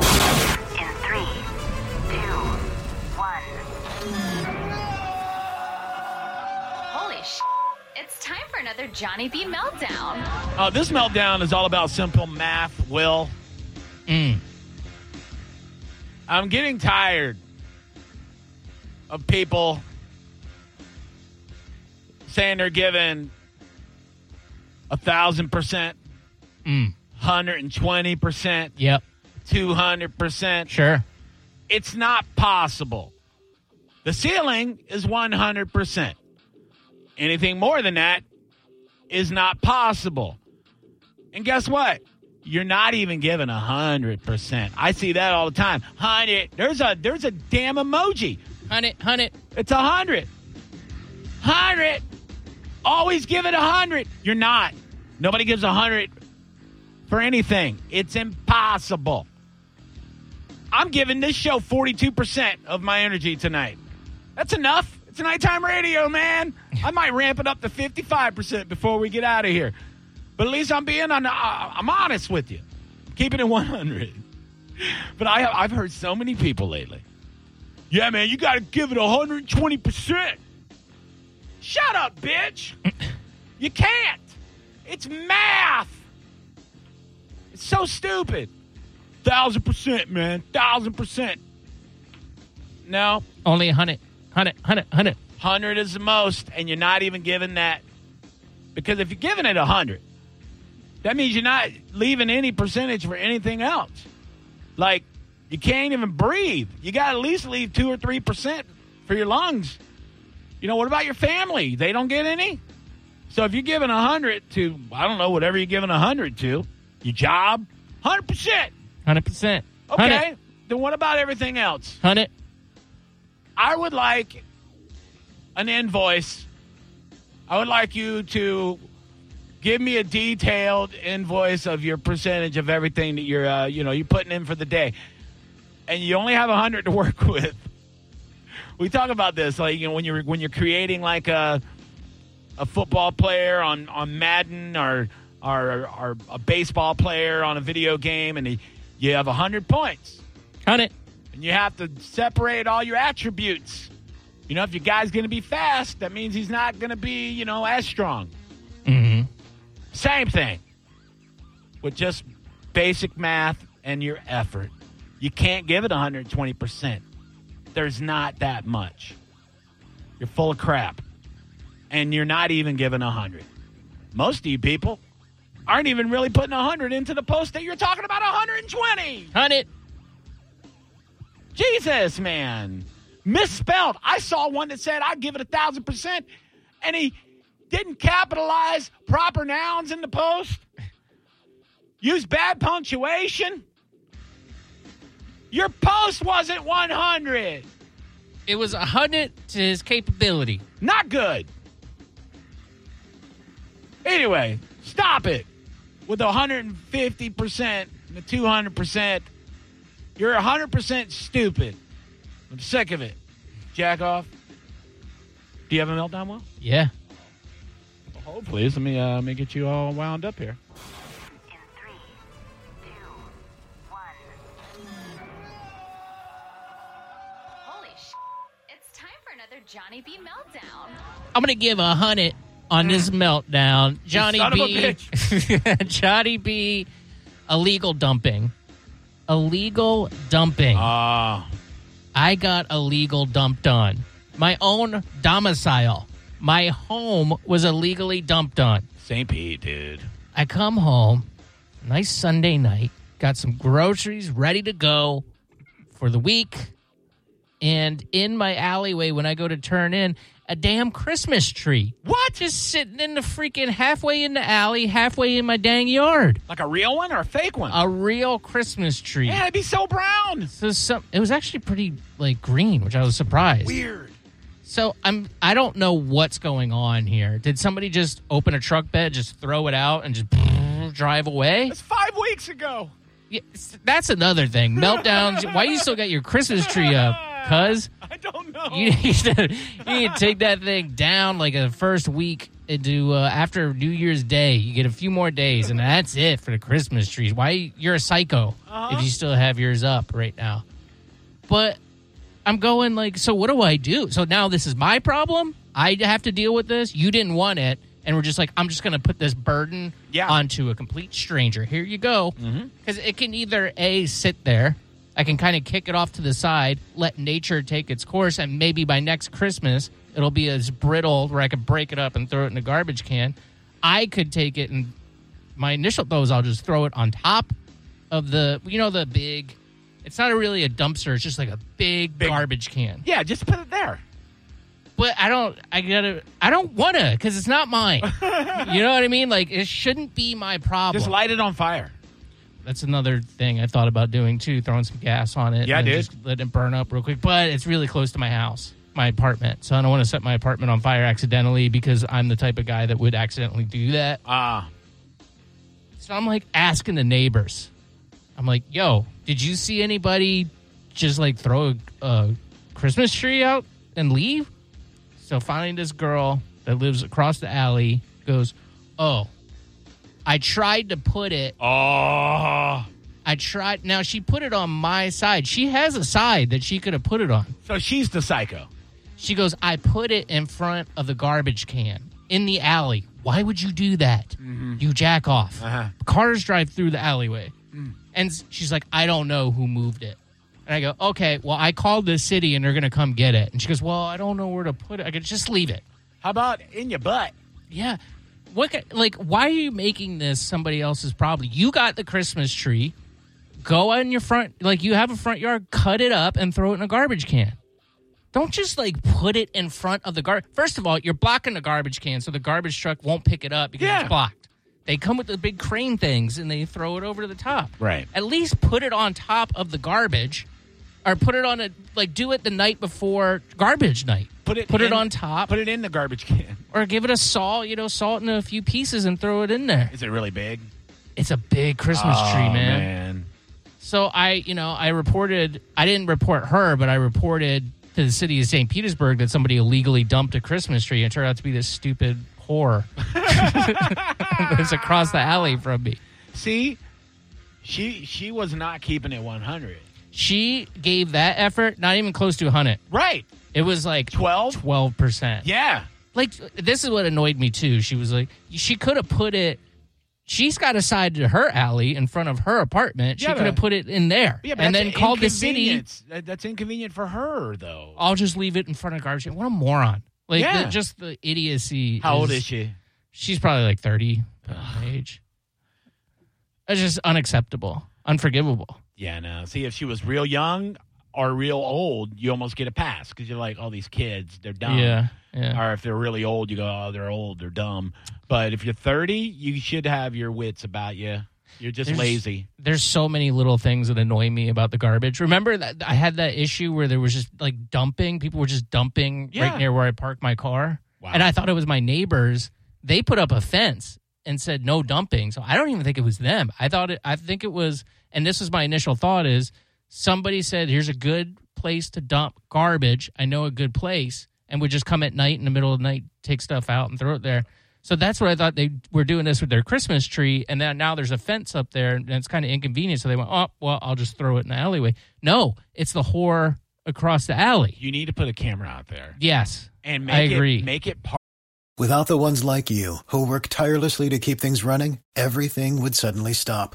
Lately. In three, two, one. Holy sh! It's time for another Johnny B meltdown. Uh, this meltdown is all about simple math, Will. Mm. I'm getting tired of people saying they're giving a thousand percent, Mm. hundred and twenty percent, Yep. Two hundred percent. Sure. It's not possible. The ceiling is one hundred percent. Anything more than that is not possible. And guess what? You're not even given a hundred percent. I see that all the time. Hundred. There's a there's a damn emoji. Hunt it, hunt it. It's a hundred. Hundred. Always give it a hundred. You're not. Nobody gives a hundred for anything. It's impossible. I'm giving this show 42% of my energy tonight. That's enough. It's nighttime radio, man. I might ramp it up to 55% before we get out of here. But at least I'm being on. Uh, I'm honest with you. Keeping it at 100. But I, I've heard so many people lately. Yeah, man, you got to give it 120%. Shut up, bitch. you can't. It's math. It's so stupid. Thousand percent, man. Thousand percent. No, Only a hundred, hundred, hundred, hundred. hundred is the most, and you're not even giving that. Because if you're giving it a hundred, that means you're not leaving any percentage for anything else. Like you can't even breathe. You got to at least leave two or three percent for your lungs. You know what about your family? They don't get any. So if you're giving a hundred to, I don't know, whatever you're giving a hundred to, your job, hundred percent. Hundred percent. Okay. Then what about everything else? Hundred. I would like an invoice. I would like you to give me a detailed invoice of your percentage of everything that you're, uh, you know, you're putting in for the day, and you only have a hundred to work with. We talk about this, like you know, when you're when you're creating like a a football player on on Madden or or, or a baseball player on a video game, and he, you have a hundred points Hundred. and you have to separate all your attributes. You know, if your guy's going to be fast, that means he's not going to be, you know, as strong. Mm-hmm. Same thing with just basic math and your effort. You can't give it 120%. There's not that much. You're full of crap. And you're not even giving 100. Most of you people aren't even really putting 100 into the post that you're talking about 120. Hundred. Jesus, man. Misspelled. I saw one that said I'd give it a thousand percent, and he didn't capitalize proper nouns in the post. use bad punctuation. Your post wasn't 100. It was a hundred to his capability. Not good. Anyway, stop it with the 150% and the 200%. You're 100% stupid. I'm sick of it. Jack off. Do you have a meltdown, Will? Yeah. Well, hold, please. Let me, uh, let me get you all wound up here. In three, two, one. Holy sh! It's time for another Johnny B meltdown. I'm gonna give a hundred on this meltdown. Johnny son B. Johnny B. Illegal dumping. Illegal dumping. Ah. I got illegal dumped on. My own domicile. My home was illegally dumped on. St. Pete, dude. I come home, nice Sunday night, got some groceries ready to go for the week. And in my alleyway, when I go to turn in, a damn Christmas tree. What? Just sitting in the freaking halfway in the alley, halfway in my dang yard. Like a real one or a fake one? A real Christmas tree. yeah, it'd be so brown. So some, it was actually pretty like green, which I was surprised. Weird. So I'm I don't know what's going on here. Did somebody just open a truck bed, just throw it out, and just drive away? That's five weeks ago. Yeah, that's another thing. Meltdowns. Why you still got your Christmas tree up? Cuz I don't know. you need to you need to take that thing down like a first week into uh, after New Year's Day. You get a few more days, and that's it for the Christmas trees. Why you're a psycho if you still have yours up right now? But I'm going like, so what do I do? So now this is my problem. I have to deal with this. You didn't want it, and we're just like, I'm just going to put this burden Yeah. onto a complete stranger. Here you go, because it can either a sit there. I can kind of kick it off to the side, let nature take its course, and maybe by next Christmas it'll be as brittle where I could break it up and throw it in a garbage can. I could take it and my initial thought was I'll just throw it on top of the you know the big. It's not a really a dumpster. It's just like a big, Big- garbage can. yeah, just put it there. But I don't. I gotta. I don't wanna because it's not mine. you know what I mean? Like it shouldn't be my problem. Just light it on fire. That's another thing I thought about doing too, throwing some gas on it. Yeah, and dude. Just let it burn up real quick. But it's really close to my house, my apartment. So I don't want to set my apartment on fire accidentally because I'm the type of guy that would accidentally do that. Ah, So I'm like asking the neighbors. I'm like, yo, did you see anybody just like throw a, a Christmas tree out and leave? So finally, this girl that lives across the alley goes, oh, I tried to put it oh. I tried. Now she put it on my side. She has a side that she could have put it on. So she's the psycho. She goes, I put it in front of the garbage can in the alley. Why would you do that? You jack off. Uh-huh. Cars drive through the alleyway. And she's like, I don't know who moved it. And I go, okay, well, I called the city and they're going to come get it. And she goes, well, I don't know where to put it. I go, just leave it. How about in your butt? Yeah. What? Like, why are you making this somebody else's problem? You got the Christmas tree. Go on your front, like you have a front yard. Cut it up and throw it in a garbage can. Don't just like put it in front of the gar. First of all, you're blocking the garbage can, so the garbage truck won't pick it up because Yeah. it's blocked. They come with the big crane things and they throw it over to the top. Right. At least put it on top of the garbage, or put it on a like do it the night before garbage night. Put it. Put it on top Put it in the garbage can. or give it a salt, you know, salt in a few pieces and throw it in there. Is it really big? It's a big Christmas Oh, tree, man. man. So I, you know, I reported, I didn't report her, but I reported to the city of St. Petersburg that somebody illegally dumped a Christmas tree and it turned out to be this stupid whore that's across the alley from me. See, she she was not keeping it 100. She gave that effort not even close to 100. Right. It was like 12? 12%. Yeah. like this is what annoyed me too. She was like, she could have put it. She's got a side to her alley in front of her apartment. She could have put it in there, Yeah, but and then called the city. That's inconvenient for her, though. I'll just leave it in front of garbage. What a moron! Like Yeah. the, just the idiocy. How old is she? She's probably like thirty my age. It's just unacceptable, unforgivable. Yeah, no. See, if she was real young or real old, you almost get a pass because you're like, oh, these kids, they're dumb. Yeah, yeah. Or if they're really old, you go, oh, they're old, they're dumb. But if you're 30, you should have your wits about you. You're just There's- lazy. There's so many little things that annoy me about the garbage. Remember that I had that issue where there was just like dumping. People were just dumping Yeah. right near where I parked my car, Wow. and I thought it was my neighbors. They put up a fence and said no dumping. So I don't even think it was them. I thought it. I think it was. And this was my initial thought: is somebody said, "Here's a good place to dump garbage. I know a good place," and would just come at night in the middle of the night, take stuff out and throw it there. So that's what I thought they were doing this with their Christmas tree, and then now there's a fence up there, and it's kind of inconvenient. So they went, "Oh, well, I'll just throw it in the alleyway." No, it's the whore across the alley. You need to put a camera out there Yes, and make I agree. it make it part. Without the ones like you, who work tirelessly to keep things running, everything would suddenly stop.